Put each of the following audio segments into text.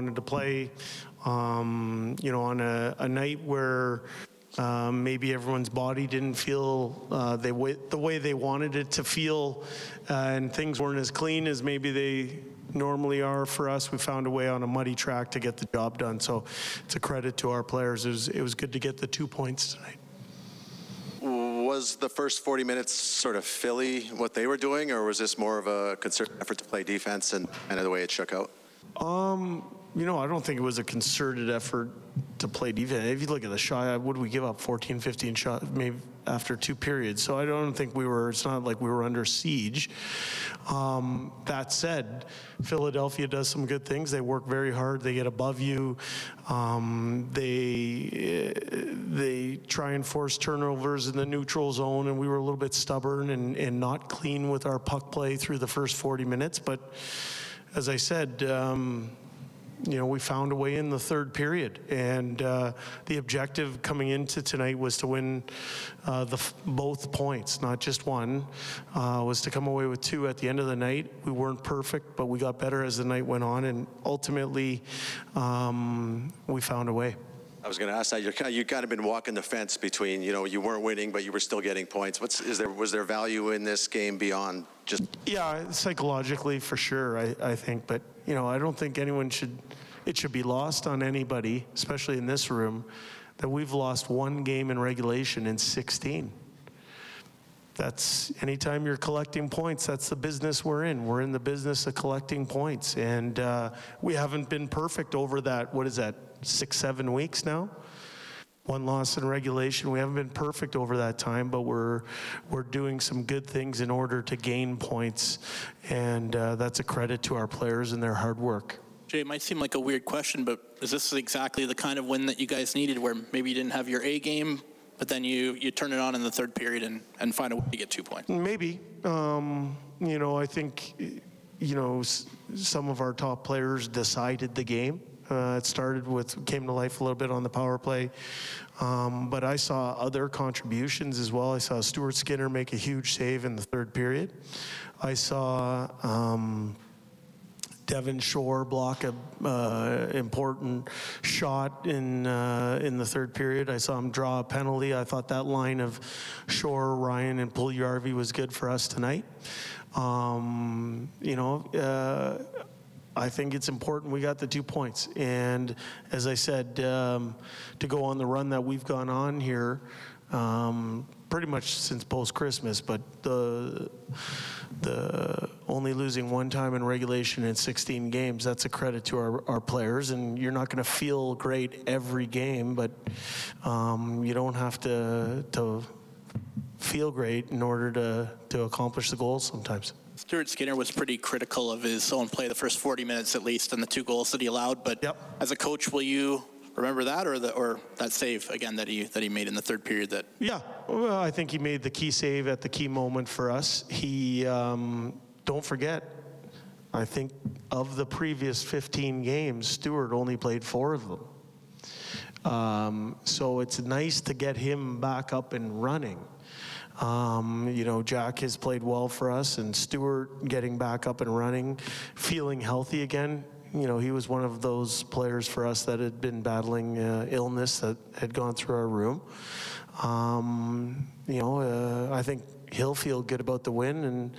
wanted to play. Um, you know, on a, a night where um, maybe everyone's body didn't feel uh, they wa- the way they wanted it to feel, uh, and things weren't as clean as maybe they normally are for us. We found a way on a muddy track to get the job done. So it's a credit to our players. It was, it was good to get the two points tonight. Was the first 40 minutes sort of Philly what they were doing, or was this more of a concerted effort to play defense and of the way it shook out? Um, you know, I don't think it was a concerted effort to play defense. If you look at the shot, did we give up? 14, 15 shots, maybe after two periods. So I don't think we were, it's not like we were under siege. Um, that said, Philadelphia does some good things. They work very hard. They get above you. Um, they, they try and force turnovers in the neutral zone, and we were a little bit stubborn and, and not clean with our puck play through the first 40 minutes. But as I said, um, you know, we found a way in the third period, and uh, the objective coming into tonight was to win uh, the f- both points, not just one. Uh, was to come away with two at the end of the night. We weren't perfect, but we got better as the night went on, and ultimately, um, we found a way. I was going to ask that. You're you kind of been walking the fence between, you know, you weren't winning, but you were still getting points. What's is there was there value in this game beyond just? Yeah, psychologically for sure, I, I think. But you know, I don't think anyone should. It should be lost on anybody, especially in this room, that we've lost one game in regulation in 16. That's anytime you're collecting points, that's the business we're in. We're in the business of collecting points. And uh, we haven't been perfect over that, what is that, six, seven weeks now? One loss in regulation. We haven't been perfect over that time, but we're we're doing some good things in order to gain points, and uh, that's a credit to our players and their hard work. Jay, it might seem like a weird question, but is this exactly the kind of win that you guys needed where maybe you didn't have your A game, but then you, you turn it on in the third period and, and find a way to get two points? Maybe. Um, you know, I think, you know, some of our top players decided the game. Uh, it started with, came to life a little bit on the power play. Um, but I saw other contributions as well. I saw Stuart Skinner make a huge save in the third period. I saw. Um, Devin Shore block a uh, important shot in uh, in the third period. I saw him draw a penalty. I thought that line of Shore, Ryan, and Puljujärvi was good for us tonight. Um, you know. Uh, I think it's important we got the two points. And as I said, um, to go on the run that we've gone on here, um, pretty much since post Christmas, but the the only losing one time in regulation in 16 games, that's a credit to our, our players. And you're not going to feel great every game, but um, you don't have to to feel great in order to to accomplish the goals sometimes. Stuart Skinner was pretty critical of his own play the first 40 minutes at least and the two goals that he allowed. But Yep. as a coach, will you remember that or the, or that save again that he that he made in the third period that Yeah, well, I think he made the key save at the key moment for us. He, um, don't forget, I think of the previous 15 games, Stuart only played four of them. Um, so it's nice to get him back up and running. Um, you know, Jack has played well for us, and Stuart getting back up and running, feeling healthy again. You know, he was one of those players for us that had been battling uh, illness that had gone through our room. Um, you know, uh, I think he'll feel good about the win and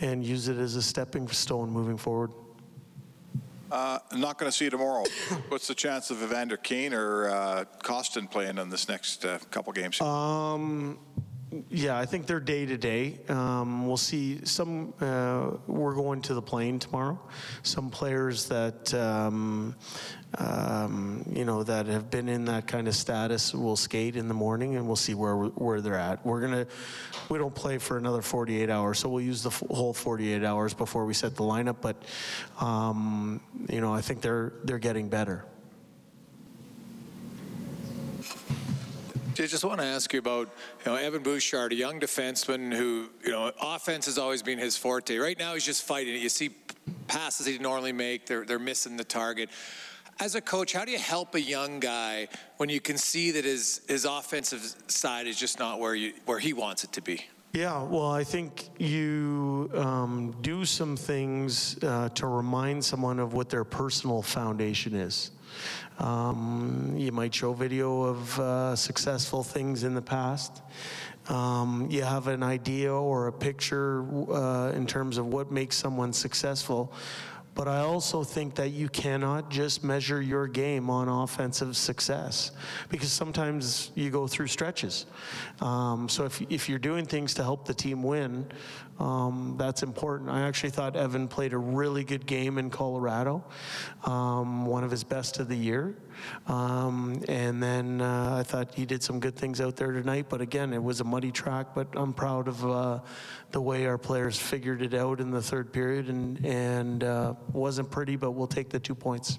and use it as a stepping stone moving forward. Uh, not going to see you tomorrow. What's the chance of Evander Kane or uh, Kostin playing in this next uh, couple games? Um, yeah, I think they're day to day. We'll see some. Uh, we're going to the plane tomorrow. Some players that um, um, you know that have been in that kind of status will skate in the morning, and we'll see where where they're at. We're gonna. We don't play for another 48 hours, so we'll use the f- whole 48 hours before we set the lineup. But um, you know, I think they're they're getting better. Just want to ask you about, you know, Evan Bouchard, a young defenseman who, you know, offense has always been his forte. Right now, he's just fighting it. You see passes he'd normally make, they're, they're missing the target. As a coach, how do you help a young guy when you can see that his, his offensive side is just not where, you, where he wants it to be? Yeah, well, I think you um, do some things uh, to remind someone of what their personal foundation is. Um, you might show video of uh, successful things in the past. Um, you have an idea or a picture uh, in terms of what makes someone successful. But I also think that you cannot just measure your game on offensive success because sometimes you go through stretches. Um, so if, if you're doing things to help the team win, um, that's important. I actually thought Evan played a really good game in Colorado, um, one of his best of the year. Um, and then uh, I thought he did some good things out there tonight. But again, it was a muddy track. But I'm proud of uh, the way our players figured it out in the third period, and and uh, wasn't pretty, but we'll take the two points.